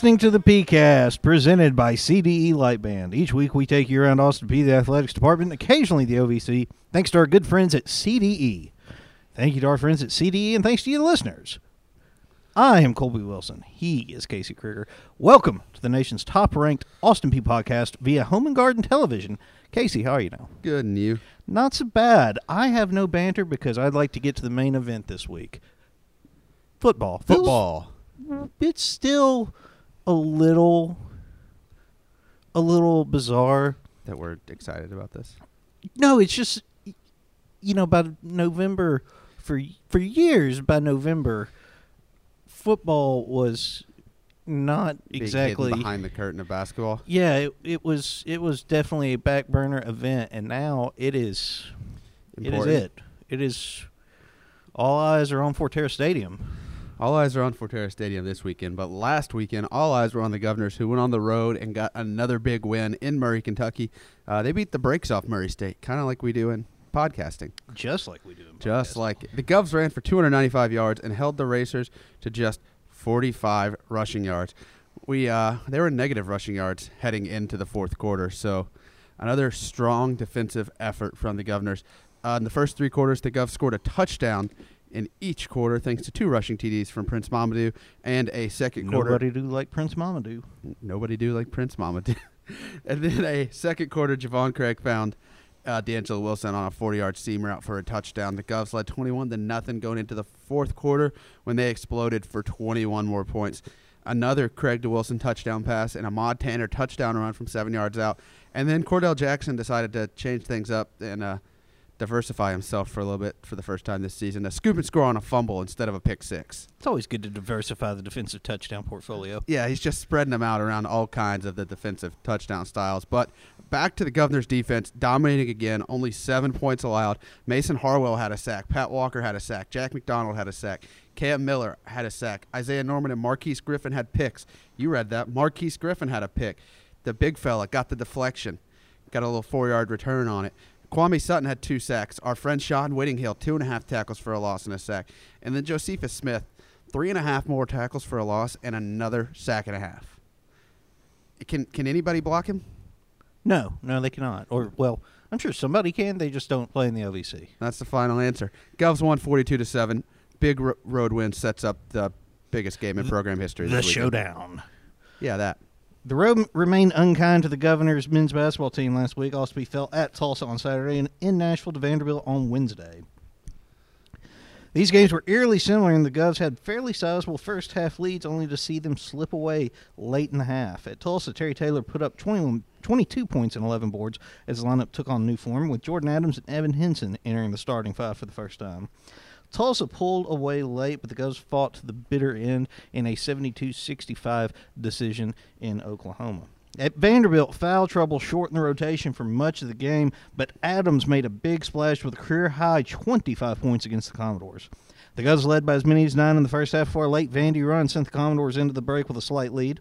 listening to the PeayCast presented by CDE Lightband. Each week we take you around Austin Peay, the athletics department, occasionally the OVC, thanks to our good friends at CDE. Thank you to our friends at CDE, and thanks to you, the listeners. I am Colby Wilson. He is Casey Krieger. Welcome to the nation's top ranked Austin Peay podcast via Home and Garden Television. Casey, how are you now? Good, and you? Not so bad. I have no banter because I'd like to get to the main event this week. Football. Feels- Football. it's still a little a little bizarre. That we're excited about this. No, it's just you know by November for for years by November football was not Being exactly behind the curtain of basketball. Yeah, it, it was it was definitely a back burner event and now it is. It is it it is. all eyes are on Fortera Stadium. All eyes are on Fortera Stadium this weekend, but last weekend, all eyes were on the Governors, who went on the road and got another big win in Murray, Kentucky. Uh, they beat the brakes off Murray State, kind of like we do in podcasting. Just like we do in Just podcasting. like it. the Govs ran for 295 yards and held the Racers to just 45 rushing yards. We uh, they were negative rushing yards heading into the fourth quarter, so another strong defensive effort from the Governors. Uh, in the first three quarters, the Govs scored a touchdown in each quarter, thanks to two rushing TDs from Prince Momodu and a second quarter Nobody do like Prince Momodu. Nobody do like Prince Momodu. and then a second quarter, JaVaughn Craig found uh, D'Angelo Wilson on a 40-yard seam route for a touchdown. The Govs led 21 to nothing going into the fourth quarter when they exploded for 21 more points. Another Craig to Wilson touchdown pass and a Mod Tanner touchdown run from seven yards out. And then Kordell Jackson decided to change things up and uh, diversify himself for a little bit for the first time this season. A scoop and score on a fumble instead of a pick six. It's always good to diversify the defensive touchdown portfolio. Yeah, he's just spreading them out around all kinds of the defensive touchdown styles. But back to the Governor's defense, dominating again, only seven points allowed. Mason Harwell had a sack. Pat Walker had a sack. Jack McDonald had a sack. Cam Miller had a sack. Isaiah Norman and Marquise Griffin had picks. You read that. Marquise Griffin had a pick. The big fella got the deflection, got a little four yard return on it. Kwame Sutton had two sacks. Our friend Sean Whittinghill, two and a half tackles for a loss and a sack. And then Josephus Smith, three and a half more tackles for a loss and another sack and a half. Can can anybody block him? No, no, they cannot. Or well, I'm sure somebody can. They just don't play in the OVC. That's the final answer. Govs won 42 to 7. Big ro- road win sets up the biggest game in program history. The showdown. Yeah, that. The road remained unkind to the Governor's men's basketball team last week. Austin Peay fell at Tulsa on Saturday and in Nashville to Vanderbilt on Wednesday. These games were eerily similar, and the Govs had fairly sizable first half leads, only to see them slip away late in the half. At Tulsa, Terry Taylor put up 21, 22 points and 11 boards as the lineup took on new form, with Jordan Adams and Evan Henson entering the starting five for the first time. Tulsa pulled away late, but the Govs fought to the bitter end in a 72-65 decision in Oklahoma. At Vanderbilt, foul trouble shortened the rotation for much of the game, but Adams made a big splash with a career-high 25 points against the Commodores. The Govs led by as many as nine in the first half before a late Vandy run sent the Commodores into the break with a slight lead.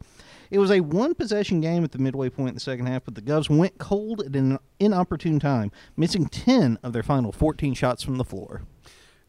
It was a one-possession game at the midway point in the second half, but the Govs went cold at an inopportune time, missing 10 of their final 14 shots from the floor.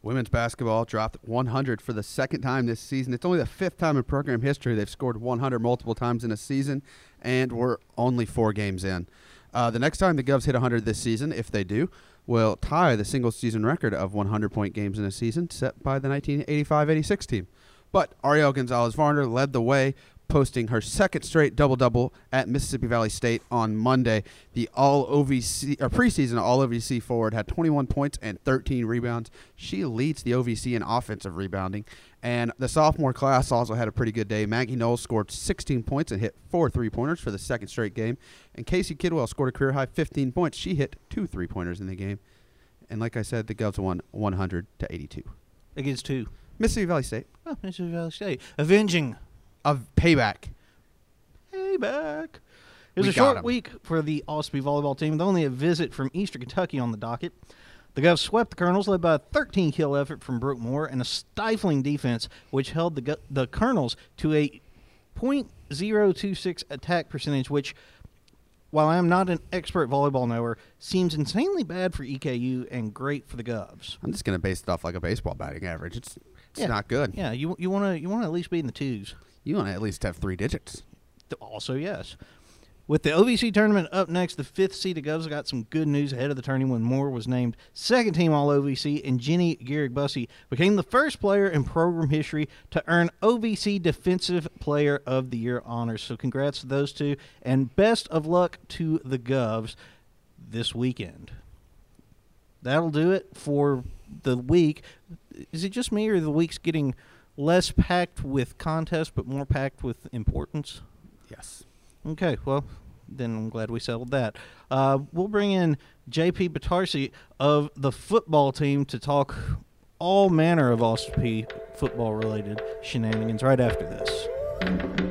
Women's basketball dropped 100 for the second time this season. It's only the fifth time in program history they've scored 100 multiple times in a season, and we're only four games in. Uh, the next time the Govs hit 100 this season, if they do, will tie the single season record of 100 point games in a season set by the 1985 86 team. But Ariel Gonzalez Varner led the way, posting her second straight double double at Mississippi Valley State on Monday. The All OVC or preseason All OVC forward had 21 points and 13 rebounds. She leads the OVC in offensive rebounding. And the sophomore class also had a pretty good day. Maggie Knowles scored 16 points and hit four three pointers for the second straight game. And Casey Kidwell scored a career high 15 points. She hit two three pointers in the game. And like I said, the Govs won 100 to 82. Against two. Mississippi Valley State. Oh, Mississippi Valley State. Avenging Of payback. payback. It was We a short week for the Austin Peay volleyball team, with only a visit from Eastern Kentucky on the docket. The Govs swept the Colonels, led by a 13 kill effort from Brooke Moore and a stifling defense, which held the the Colonels to a .026 attack percentage, which, while I am not an expert volleyball knower, seems insanely bad for EKU and great for the Govs. I'm just gonna base it off like a baseball batting average. It's it's Yeah. not good. Yeah, you you want to you want to at least be in the twos. You want to at least have three digits. Also, yes. With the OVC tournament up next, the fifth seed of Govs got some good news ahead of the tourney when Moore was named second team All OVC and Jenny Gehrig Bussey became the first player in program history to earn OVC Defensive Player of the Year honors. So, congrats to those two, and best of luck to the Govs this weekend. That'll do it for the week. Is it just me, or the week's getting less packed with contests but more packed with importance? Yes. Okay, well, then I'm glad we settled that. Uh, we'll bring in JP Batarseh of the football team to talk all manner of Austin Peay football related shenanigans right after this.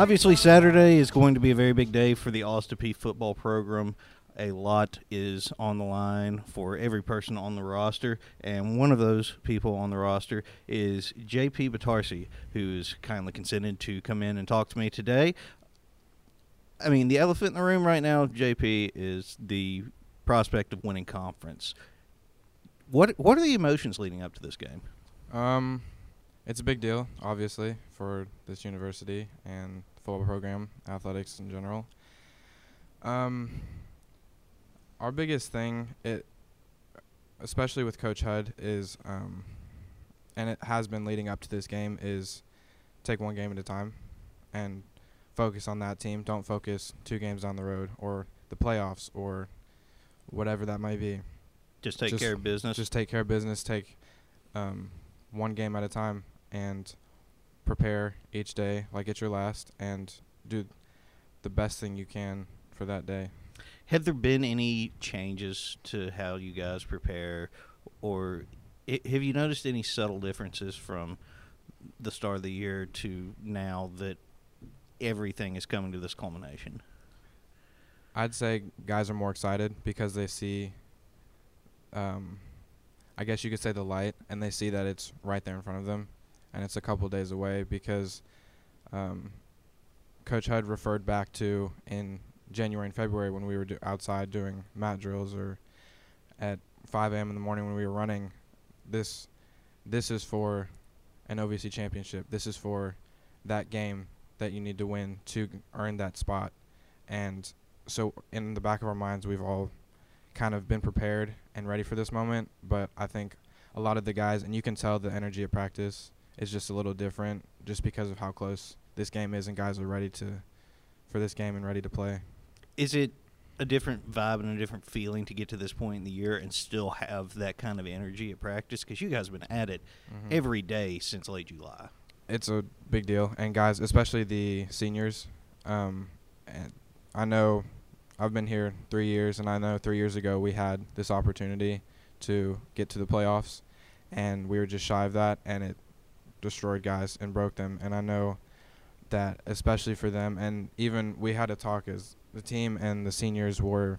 Obviously, Saturday is going to be a very big day for the Austin Peay football program. A lot is on the line for every person on the roster, and one of those people on the roster is JP Batarseh, who's kindly consented to come in and talk to me today. I mean, the elephant in the room right now, JP, is the prospect of winning conference. What what are the emotions leading up to this game? Um, it's a big deal, obviously, for this university and football program, athletics in general. Um, our biggest thing, it, especially with Coach Hud, is, um, and it has been leading up to this game, is take one game at a time, and focus on that team. Don't focus two games down the road or the playoffs or whatever that might be Just take Just- care of business. just take care of business take um, one game at a time and prepare each day like it's your last and do the best thing you can for that day Have there been any changes to how you guys prepare, or i- have you noticed any subtle differences from the start of the year to now that everything is coming to this culmination? i'd say guys are more excited because they see um, i guess you could say the light and they see that it's right there in front of them and it's a couple days away because um, coach hud referred back to in january and february when we were do- outside doing mat drills or at 5 a.m in the morning when we were running this this is for an ovc championship. This is for that game that you need to win to earn that spot. And so in the back of our minds we've all kind of been prepared and ready for this moment but i think a lot of the guys and you can tell the energy at practice is just a little different just because of how close this game is and guys are ready to for this game and ready to play Is it a different vibe and a different feeling to get to this point in the year and still have that kind of energy at practice? Because you guys have been at it Mhm. every day since late July. it's a big deal and guys especially the seniors um, and i know i've been here three years and i know three years ago we had this opportunity to get to the playoffs and we were just shy of that and it destroyed guys and broke them. And i know that especially for them and even we had a talk as the team and the seniors were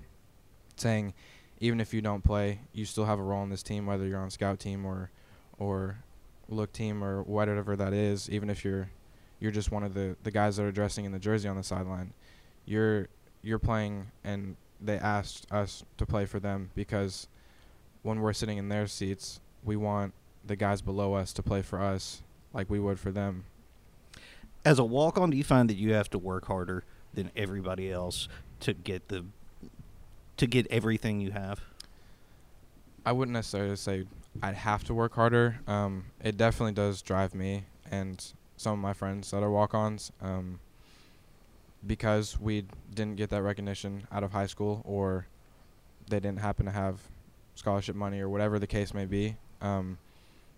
saying even if you don't play you still have a role in this team whether you're on scout team or or look team or whatever that is, even if you're you're just one of the, the guys that are dressing in the jersey on the sideline, you're you're playing and they asked us to play for them because when we're sitting in their seats, we want the guys below us to play for us like we would for them. As a walk on, do you find that you have to work harder than everybody else to get the to get everything you have? I wouldn't necessarily say I'd have to work harder. Um, it definitely does drive me, and some of my friends that are walk-ons um, because we didn't get that recognition out of high school or they didn't happen to have scholarship money or whatever the case may be. Um,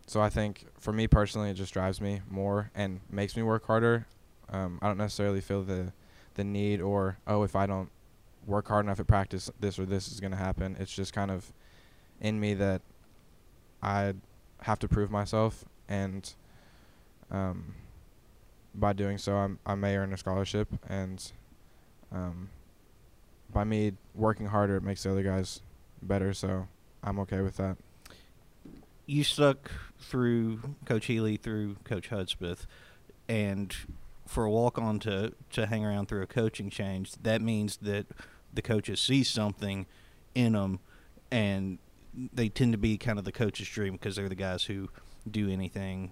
so I think for me personally, it just drives me more and makes me work harder. Um, I don't necessarily feel the the need or oh if I don't work hard enough at practice, this or this is going to happen. It's just kind of in me that I have to prove myself, and um, by doing so, I'm, I may earn a scholarship, and um, by me working harder, it makes the other guys better. So I'm okay with that. You stuck through Coach Healy, through Coach Hudspeth, and for a walk on to, to hang around through a coaching change, that means that the coaches see something in them, and they tend to be kind of the coach's dream because they're the guys who do anything,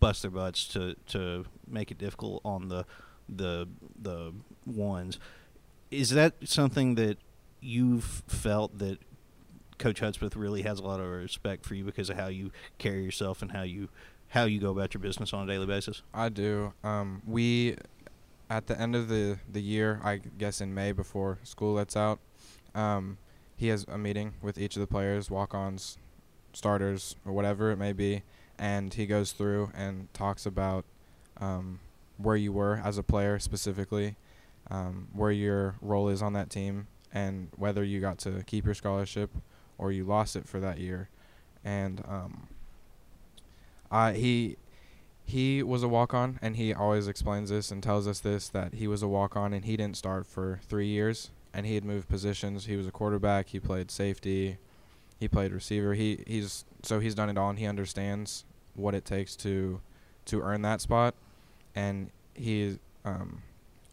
bust their butts to to make it difficult on the the the ones. Is that something that you've felt that Coach Hudspeth really has a lot of respect for you because of how you carry yourself and how you how you go about your business on a daily basis? I do. Um, we at the end of the the year, I guess in May before school lets out, um, he has a meeting with each of the players, walk-ons, starters, or whatever it may be, and he goes through and talks about um, where you were as a player specifically, um, where your role is on that team, and whether you got to keep your scholarship or you lost it for that year, and um, I he he was a walk on, and he always explains this and tells us this that he was a walk on and he didn't start for three years and he had moved positions. He was a quarterback. He played safety. He played receiver. He he's so he's done it all and he understands what it takes to to earn that spot, and he um,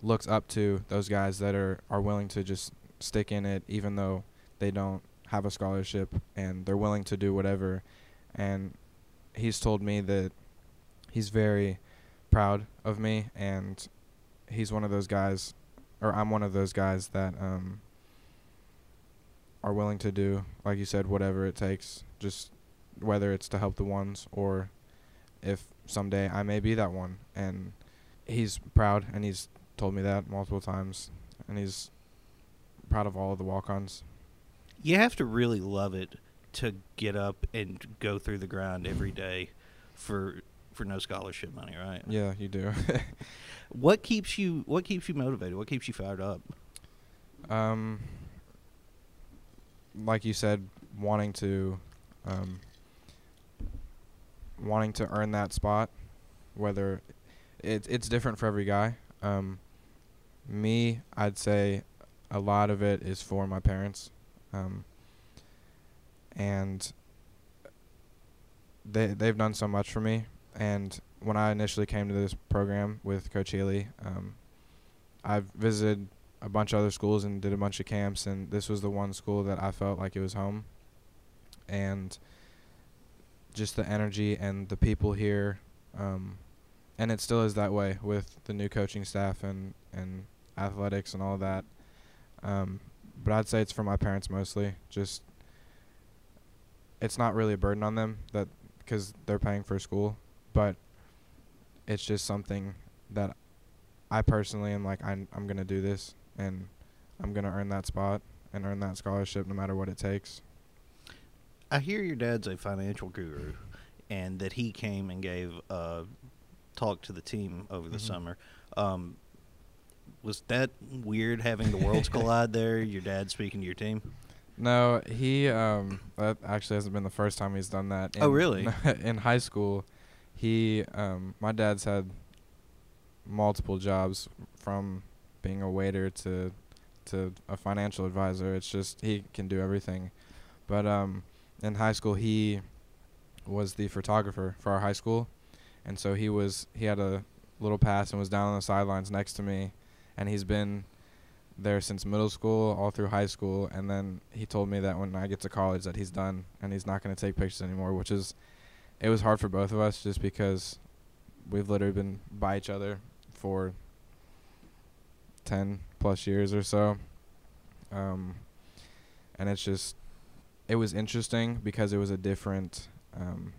looks up to those guys that are are willing to just stick in it even though they don't have a scholarship and they're willing to do whatever. And he's told me that he's very proud of me and he's one of those guys or I'm one of those guys that um are willing to do like you said whatever it takes just whether it's to help the ones or if someday I may be that one and he's proud and he's told me that multiple times and he's proud of all of the walk-ons. You have to really love it to get up and go through the grind every day for for no scholarship money, right? Yeah, you do. what keeps you What keeps you motivated? What keeps you fired up? Um, like you said, wanting to, um, wanting to earn that spot, whether it, it's different for every guy. Um, me, I'd say a lot of it is for my parents. Um, and they they've done so much for me. And when I initially came to this program with Coach Healy, um, I've visited a bunch of other schools and did a bunch of camps, and this was the one school that I felt like it was home. And just the energy and the people here, um, and it still is that way with the new coaching staff and and athletics and all that. Um, but I'd say it's for my parents mostly. Just it's not really a burden on them that because they're paying for school, but it's just something that I personally am like I'm I'm gonna do this and I'm gonna earn that spot and earn that scholarship no matter what it takes. I hear your dad's a financial guru, and that he came and gave a talk to the team over the Mhm. summer. Um, was that weird having the worlds collide there? Your dad speaking to your team? No, he um that actually hasn't been the first time he's done that. Oh, really? in high school, he um my dad's had multiple jobs from being a waiter to to a financial advisor. It's just he can do everything. But um in high school he was the photographer for our high school. And so he was he had a little pass and was down on the sidelines next to me and he's been there since middle school all through high school. And then he told me that when I get to college that he's done and he's not going to take pictures anymore which is it was hard for both of us just because we've literally been by each other for 10 plus years or so. Um, and it's just it was interesting because it was a different um,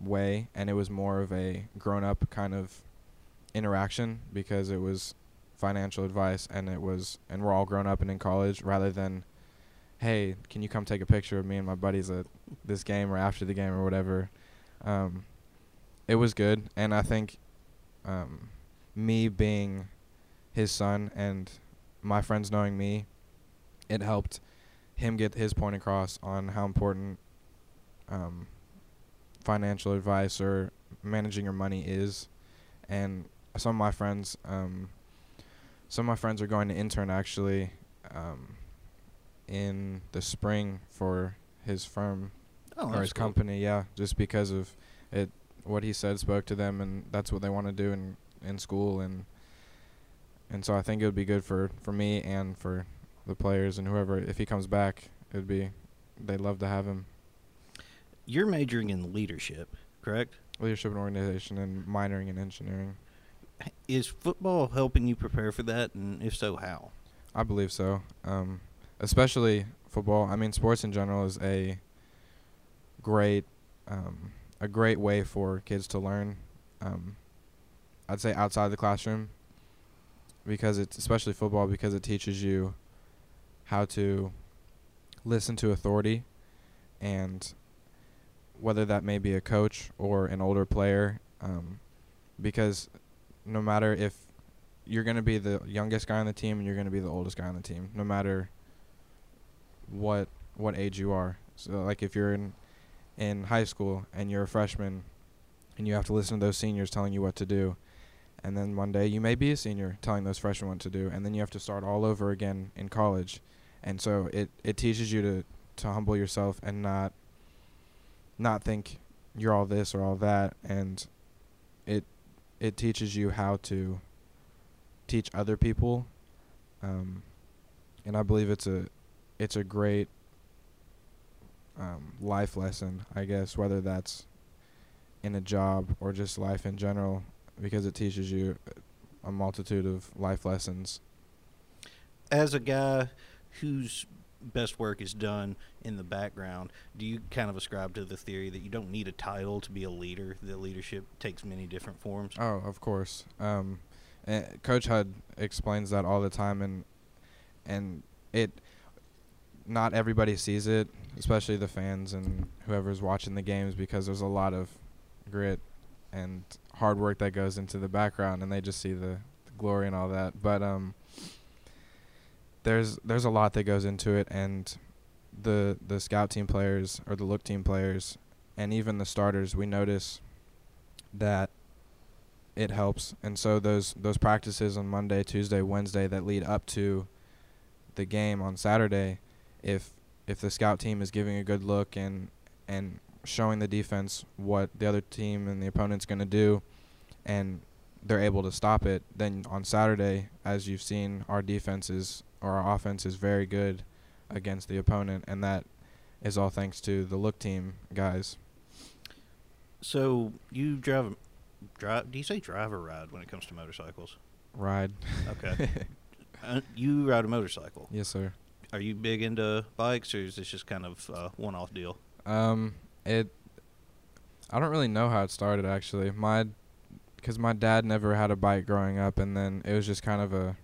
way, and it was more of a grown-up kind of interaction because it was financial advice, and it was, and we're all grown up and in college, rather than, hey, can you come take a picture of me and my buddies at this game or after the game or whatever. Um, it was good, and I think um, me being his son and my friends knowing me, it helped him get his point across on how important um, financial advice or managing your money is. And some of my friends, um, some of my friends are going to intern actually um, in the spring for his firm Oh, or his cool. company. Yeah, just because of it, what he said spoke to them, and that's what they want to do in in school, and and so I think it would be good for for me and for the players and whoever if he comes back, it'd be they'd love to have him. You're majoring in leadership, correct? Leadership and organization and minoring in engineering. Is football helping you prepare for that, and if so, how? I believe so. Um, especially football. I mean, sports in general is a great, um, a great way for kids to learn. Um, I'd say outside the classroom, because it's especially football because it teaches you how to listen to authority, and whether that may be a coach or an older player, um, because no matter if you're going to be the youngest guy on the team and you're going to be the oldest guy on the team no matter what what age you are. So like if you're in in high school and you're a freshman and you have to listen to those seniors telling you what to do and then one day you may be a senior telling those freshmen what to do and then you have to start all over again in college. And so it it teaches you to to humble yourself and not not think you're all this or all that and it it teaches you how to teach other people um, and I believe it's a it's a great um, life lesson I guess whether that's in a job or just life in general because it teaches you a multitude of life lessons. As a guy whose best work is done in the background, do you kind of ascribe to the theory that you don't need a title to be a leader? That leadership takes many different forms. Oh, of course. Um, Coach Hud explains that all the time, and and it. Not everybody sees it, especially the fans and whoever's watching the games, because there's a lot of grit and hard work that goes into the background, and they just see the, the glory and all that. But um, there's there's a lot that goes into it, and the the scout team players or the look team players, and even the starters, we notice that it helps. And so those those practices on Monday, Tuesday, Wednesday that lead up to the game on Saturday, if if the scout team is giving a good look and and showing the defense what the other team and the opponent's going to do and they're able to stop it, then on Saturday, as you've seen, our defense is or our offense is very good against the opponent and that is all thanks to the look team guys. So you drive, a- drive. Do you say drive or ride when it comes to motorcycles? Ride. Okay. uh, you ride a motorcycle. yes, sir. Are you big into bikes, or is this just kind of a one-off deal? Um, it. I don't really know how it started actually. My, because my dad never had a bike growing up, and then it was just kind of a.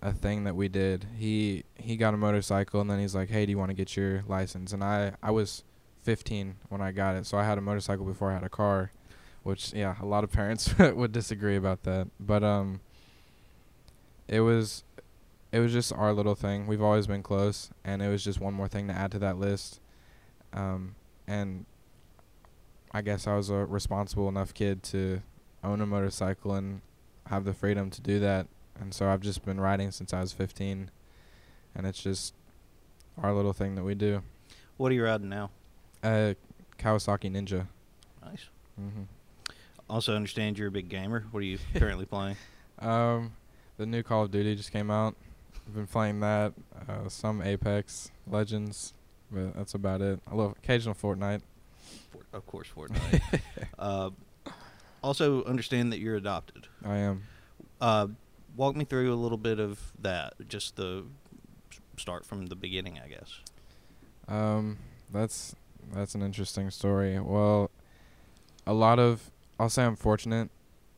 A thing that we did. He he got a motorcycle, and then he's like, "Hey, do you want to get your license?" And I I was 15 when I got it, so I had a motorcycle before I had a car, which yeah, a lot of parents would disagree about that. But um. It was, it was just our little thing. We've always been close, and it was just one more thing to add to that list. Um, and I guess I was a responsible enough kid to own a motorcycle and have the freedom to do that. And so I've just been riding since I was 15, and it's just our little thing that we do. What are you riding now? Uh, Kawasaki Ninja. Nice. hmm Also, understand you're a big gamer. What are you currently playing? Um, the new Call of Duty just came out. I've been playing that. Uh, some Apex Legends, but that's about it. A little occasional Fortnite. For, of course, Fortnite. uh, also, understand that you're adopted. I am. Uh, walk me through a little bit of that. Just the start from the beginning, I guess. Um, that's that's an interesting story. Well, a lot of I'll say I'm fortunate,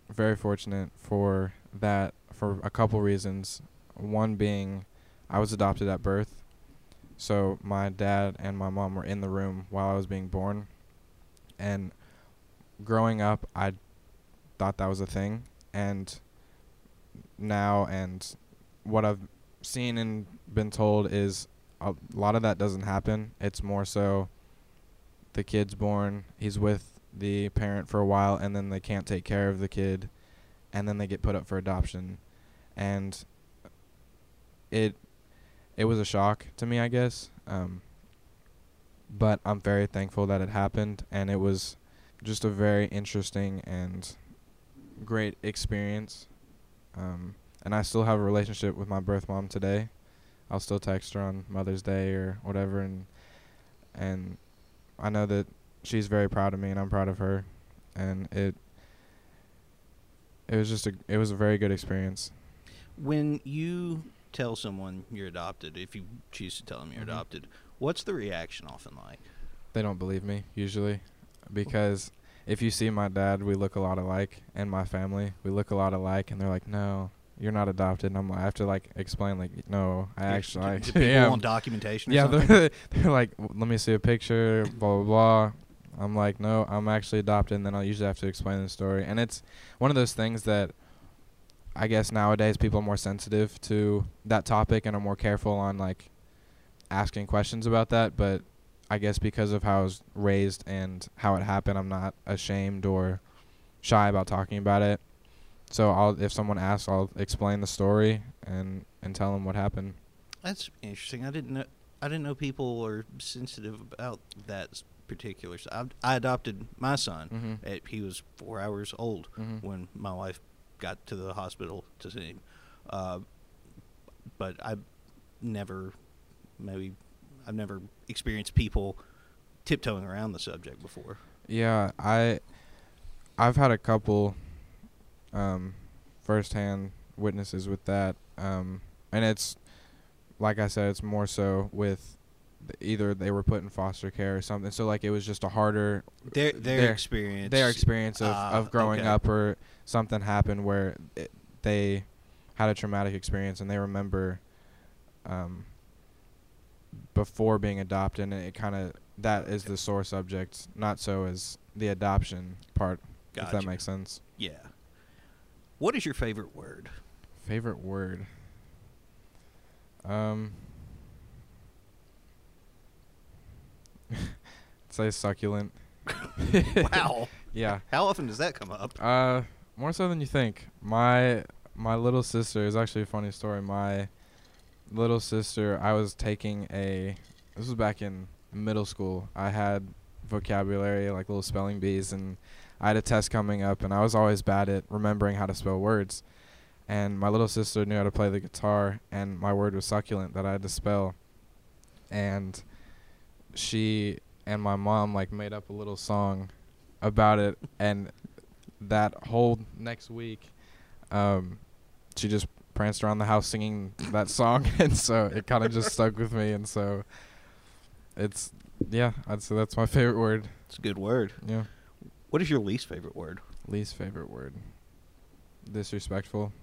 very fortunate for that for a couple reasons. One being I was adopted at birth. So my dad and my mom were in the room while I was being born. And growing up I thought that was a thing and now and what I've seen and been told is a lot of that doesn't happen. It's more so the kid's born, he's with the parent for a while, and then they can't take care of the kid, and then they get put up for adoption, and it it was a shock to me, I guess. Um, but I'm very thankful that it happened, and it was just a very interesting and great experience. Um, and I still have a relationship with my birth mom today. I'll still text her on Mother's Day or whatever, and and I know that she's very proud of me, and I'm proud of her, and it it was just a it was a very good experience. When you tell someone you're adopted, if you choose to tell them you're Mhm. adopted, what's the reaction often like? They don't believe me usually, because if you see my dad, we look a lot alike, and my family, we look a lot alike, and they're like, "No, you're not adopted." And I'm like, I have to like explain, like, "No, I Do- actually, like, do people yeah, want documentation? Or yeah." something? They're, they're like, "Let me see a picture." Blah blah blah. I'm like, "No, I'm actually adopted." And then I'll usually have to explain the story, and it's one of those things that I guess nowadays people are more sensitive to that topic and are more careful on like asking questions about that. But I guess because of how I was raised and how it happened, I'm not ashamed or shy about talking about it. So I'll if someone asks, I'll explain the story and and tell them what happened. That's interesting. I didn't know. I didn't know people were sensitive about that particular. I adopted my son. Mhm. At, he was four hours old Mhm. when my wife got to the hospital to see him. Uh, but I never, maybe, I've never experienced people tiptoeing around the subject before. Yeah, I I've had a couple um firsthand witnesses with that. Um and it's like I said it's more so with either they were put in foster care or something. So like it was just a harder Their their, Their- experience. their experience of, Ah, of growing okay. up or something happened where it, they had a traumatic experience and they remember um, before being adopted and it kind of that is the sore subject not so as the adoption part if that makes sense Yeah. What is your favorite word? favorite word um say succulent wow. yeah How often does that come up? Uh, more so than you think. My my little sister is actually a funny story. My little sister, I was taking a. This was back in middle school. I had vocabulary like little spelling bees, and I had a test coming up, and I was always bad at remembering how to spell words. And my little sister knew how to play the guitar, and my word was succulent that I had to spell. And she and my mom like made up a little song about it, and that whole next week, um, she just pranced around the house singing that song, and so it kind of just stuck with me, and so it's yeah, I'd say that's my favorite word. It's a good word. Yeah, What is your least favorite word? least favorite word. Disrespectful.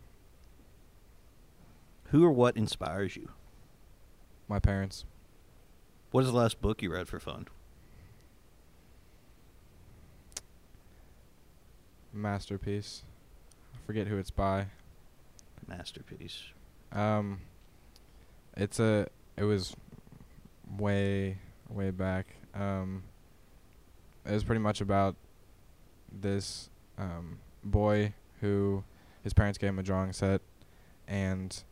Who or what inspires you? My parents. What is the last book you read for fun? Masterpiece. I forget who it's by. Masterpiece. Um, it's a. It was way, way back. Um, it was pretty much about this um, boy who his parents gave him a drawing set, and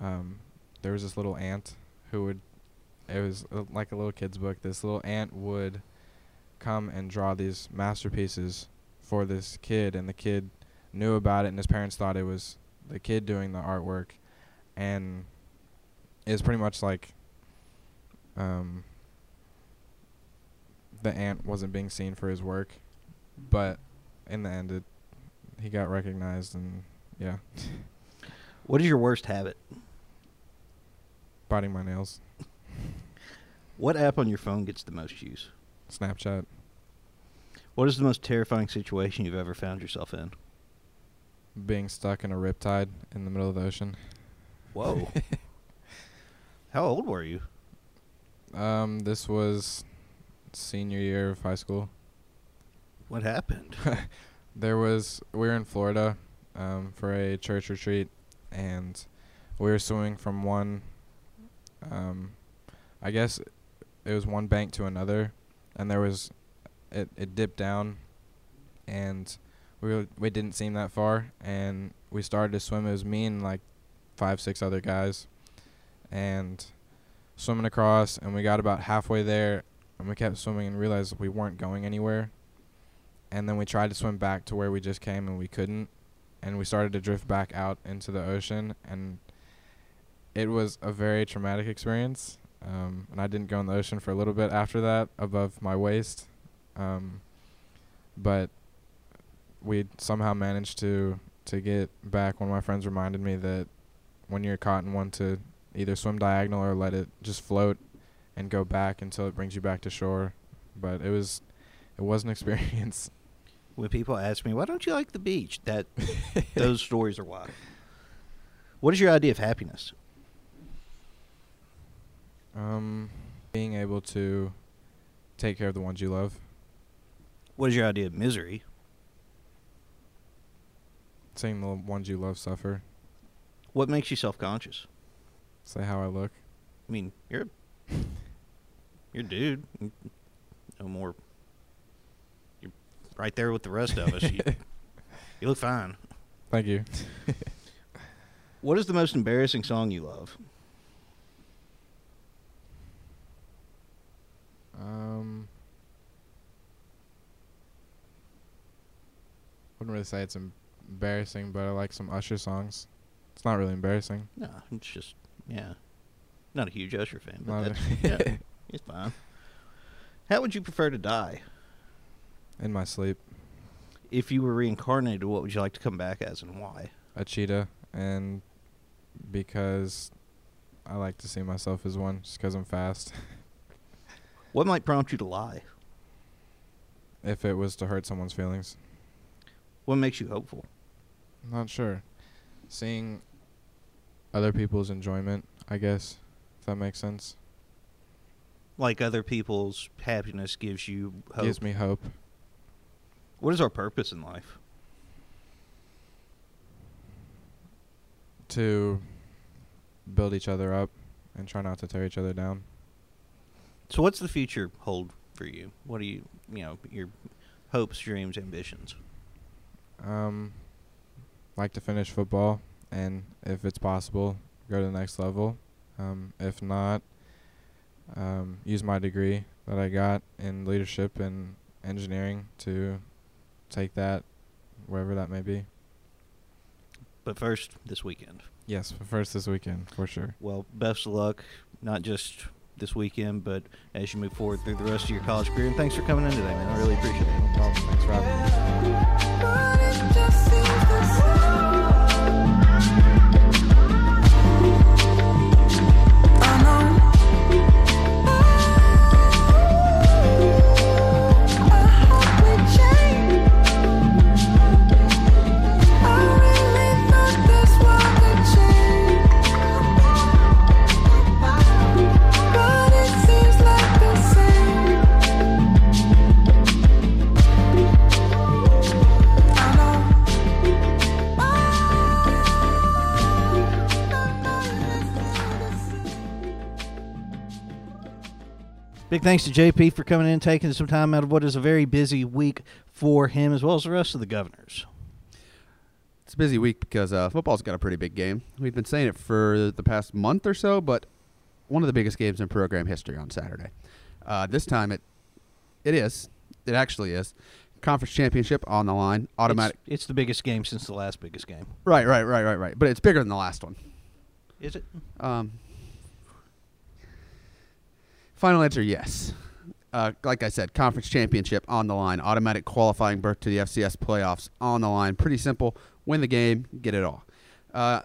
um, there was this little ant who would. It was uh, like a little kid's book. This little ant would come and draw these masterpieces for this kid, and the kid knew about it, and his parents thought it was the kid doing the artwork, and it was pretty much like um, the ant wasn't being seen for his work, but in the end, it he got recognized, and yeah, What is your worst habit? biting my nails. What app on your phone gets the most use? Snapchat. What is the most terrifying situation you've ever found yourself in? Being stuck in a riptide in the middle of the ocean. Whoa. How old were you? Um, this was senior year of high school. What happened? There was we were in Florida um, for a church retreat, and we were swimming from one. Um, I guess it was one bank to another, and there was, it it dipped down, and we we didn't seem that far, and we started to swim. It was me and like five six other guys, and swimming across, and we got about halfway there, and we kept swimming and realized we weren't going anywhere and then we tried to swim back to where we just came and we couldn't and we started to drift back out into the ocean and it was a very traumatic experience um, and i didn't go in the ocean for a little bit after that above my waist um, but we somehow managed to to get back one of my friends reminded me that when you're caught in one to either swim diagonal or let it just float and go back until it brings you back to shore but it was it was an experience when people ask me, "Why don't you like the beach?" That those stories are why. What is your idea of happiness? Um, being able to take care of the ones you love. What is your idea of misery? Seeing the ones you love suffer. What makes you self-conscious? Say how I look. I mean, you're you're a dude. No more. You're right there with the rest of us. you, you look fine. Thank you. What is the most embarrassing song you love? Um, wouldn't really say it's embarrassing, but I like some Usher songs. It's not really embarrassing. No, it's just yeah. Not a huge Usher fan, but that's, yeah, it's fine. How would you prefer to die? In my sleep, If you were reincarnated, what would you like to come back as and why? a cheetah, and because I like to see myself as one, just because I'm fast. What might prompt you to lie? if it was to hurt someone's feelings, What makes you hopeful? Not sure. Seeing other people's enjoyment, I guess, if that makes sense, Like other people's happiness gives you hope. gives me hope. What is our purpose in life? to build each other up and try not to tear each other down. So, what's the future hold for you? What are you, you know, your hopes, dreams, ambitions? Um, like to finish football, and if it's possible, go to the next level. Um, if not, um, use my degree that I got in leadership and engineering to take that wherever that may be. But first, this weekend. Yes, first this weekend for sure. Well, best of luck, not just this weekend, but as you move forward through the rest of your college career. And thanks for coming in today, man. I really appreciate it. No problem. Thanks for having me. Big thanks to JP for coming in and taking some time out of what is a very busy week for him, as well as the rest of the governors. It's a busy week because uh, football's got a pretty big game. We've been saying it for the past month or so, but one of the biggest games in program history on Saturday. Uh, this time, it it is. It actually is. Conference championship on the line. Automatic. It's, it's the biggest game since the last biggest game. Right, right, right, right, right. But it's bigger than the last one. Is it? Um, final answer: yes. Uh, like I said, conference championship on the line. Automatic qualifying berth to the FCS playoffs on the line. Pretty simple. Win the game, get it all. Uh,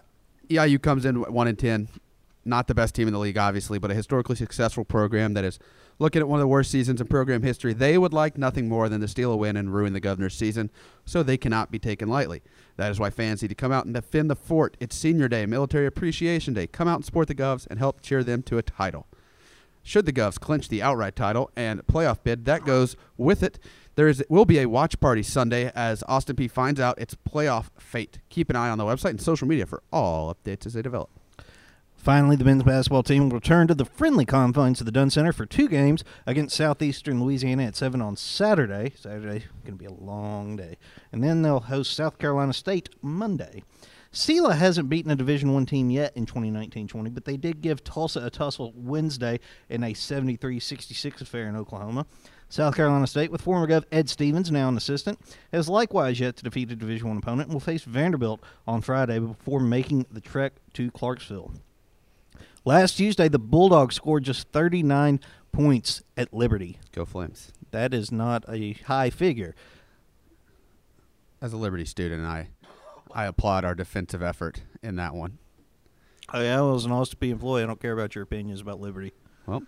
EIU comes in one and ten. Not the best team in the league, obviously, but a historically successful program that is Looking at one of the worst seasons in program history, they would like nothing more than to steal a win and ruin the governor's season, so they cannot be taken lightly. That is why fans need to come out and defend the fort. It's Senior Day, Military Appreciation Day. Come out and support the Govs and help cheer them to a title. Should the Govs clinch the outright title and playoff bid, that goes with it. There is will be a watch party Sunday as Austin Peay finds out its playoff fate. Keep an eye on the website and social media for all updates as they develop. Finally, the men's basketball team will return to the friendly confines of the Dunn Center for two games against Southeastern Louisiana at 7 on Saturday. Saturday going to be a long day. And then they'll host South Carolina State Monday. Sela hasn't beaten a Division One team yet in 2019-20, but they did give Tulsa a tussle Wednesday in a 73-66 affair in Oklahoma. South Carolina State, with former Gov Ed Stevens, now an assistant, has likewise yet to defeat a Division One opponent and will face Vanderbilt on Friday before making the trek to Clarksville. Last Tuesday, the Bulldogs scored just 39 points at Liberty. Go Flames. That is not a high figure. As a Liberty student, I I applaud our defensive effort in that one. Oh, yeah, I was an Austin Peay employee. I don't care about your opinions about Liberty. Well,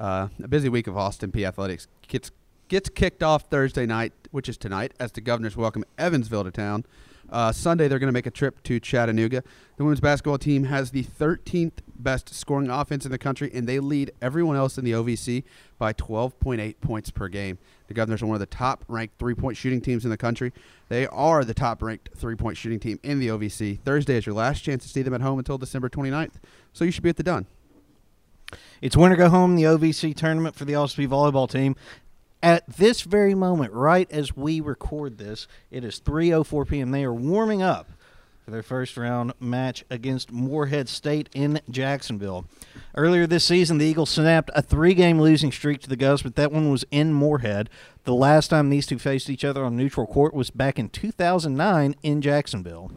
uh, a busy week of Austin Peay athletics gets gets kicked off Thursday night, which is tonight, as the Governors welcome Evansville to town. Uh, Sunday, they're going to make a trip to Chattanooga. The women's basketball team has the 13th best scoring offense in the country, and they lead everyone else in the OVC by 12.8 points per game. The Governors are one of the top ranked three point shooting teams in the country. They are the top ranked three point shooting team in the OVC. Thursday is your last chance to see them at home until December 29th, so you should be at the Dunn. It's winter go home, the OVC tournament for the Peay volleyball team. At this very moment, right as we record this, it is 3:04 p.m. They are warming up for their first round match against Morehead State in Jacksonville. Earlier this season, the Eagles snapped a three-game losing streak to the Govs, but that one was in Moorhead. The last time these two faced each other on neutral court was back in 2009 in Jacksonville.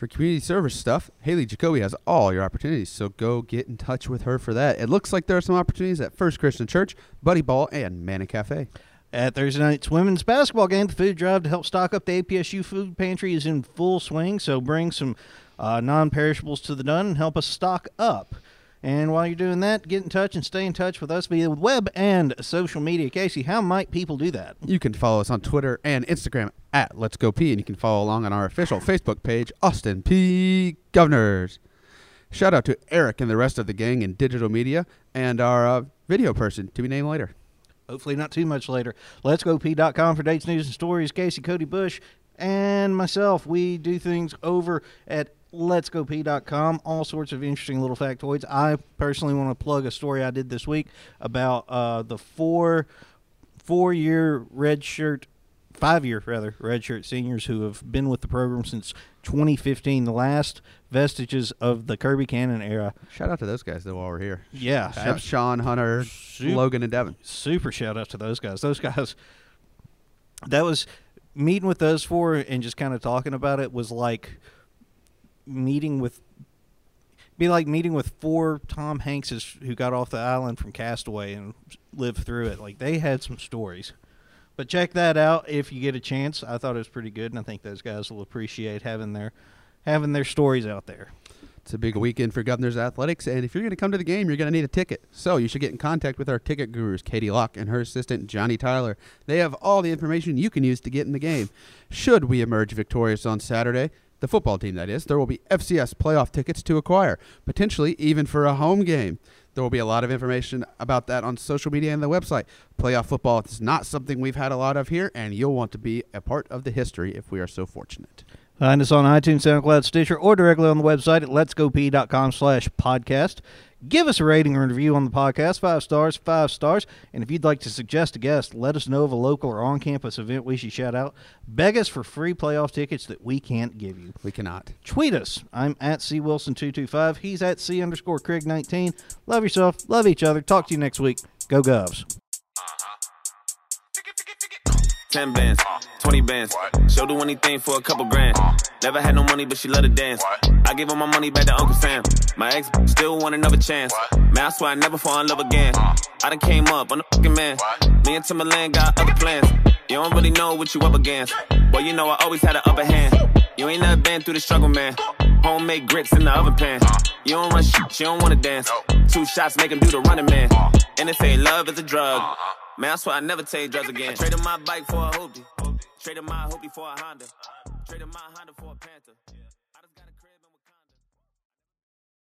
For community service stuff, Haley Jacoby has all your opportunities, so go get in touch with her for that. It looks like there are some opportunities at First Christian Church, Buddy Ball, and Manna Cafe. At Thursday night's women's basketball game, the food drive to help stock up the APSU food pantry is in full swing. So bring some uh, non-perishables to the Dunn and help us stock up. And while you're doing that, get in touch and stay in touch with us via web and social media. Casey, how might people do that? You can follow us on Twitter and Instagram at Let's Go Peay, and you can follow along on our official Facebook page, Austin Peay Governors. Shout out to Eric and the rest of the gang in digital media and our uh, video person to be named later. Hopefully, not too much later. Let's go Peay.com for dates, news, and stories. Casey, Cody Bush, and myself. We do things over at Let's Go Peay.com. All sorts of interesting little factoids. I personally want to plug a story I did this week about uh, the four four year red shirt, five year rather red shirt seniors who have been with the program since 2015. The last vestiges of the Kirby Cannon era. Shout out to those guys though while we're here. Yeah, Shout out Sean, Hunter, Sup- Logan, and Devin. super shout out to those guys. Those guys, that was meeting with those four and just kind of talking about it was like meeting with, be like meeting with four Tom Hankses who got off the island from Castaway and lived through it. Like they had some stories. But check that out if you get a chance. I thought it was pretty good, and I think those guys will appreciate having their having their stories out there. It's a big weekend for Governors Athletics, and if you're going to come to the game, you're going to need a ticket. So you should get in contact with our ticket gurus, Katie Locke and her assistant, Johnny Tyler. They have all the information you can use to get in the game. Should we emerge victorious on Saturday, the football team that is, there will be FCS playoff tickets to acquire, potentially even for a home game. There will be a lot of information about that on social media and the website. Playoff football is not something we've had a lot of here, and you'll want to be a part of the history if we are so fortunate. Find us on iTunes, SoundCloud, Stitcher, or directly on the website at letsgopeay.com slash podcast. Give us a rating or review on the podcast, five stars, five stars. And if you'd like to suggest a guest, let us know of a local or on-campus event we should shout out. Beg us for free playoff tickets that we can't give you. We cannot. Tweet us. I'm at C Wilson225. He's at C underscore Craig19. Love yourself. Love each other. Talk to you next week. Go Govs. 10 bands, 20 bands. She'll do anything for a couple grand. Never had no money, but she love to dance. I gave her my money back to Uncle Sam. My ex still want another chance. Man, I swear I never fall in love again. I done came up, I'm the fucking man. Me and Timbaland got other plans. You don't really know what you up against. Well, you know I always had an upper hand. You ain't never been through the struggle, man. Homemade grits in the oven pan. You don't run shit, you don't wanna dance. Two shots make him do the running man. And they say love is a drug. Man, I swear I never take drugs again. I traded my bike for a hoopty. Traded my hoopty for a Honda. Traded my Honda for a Panther.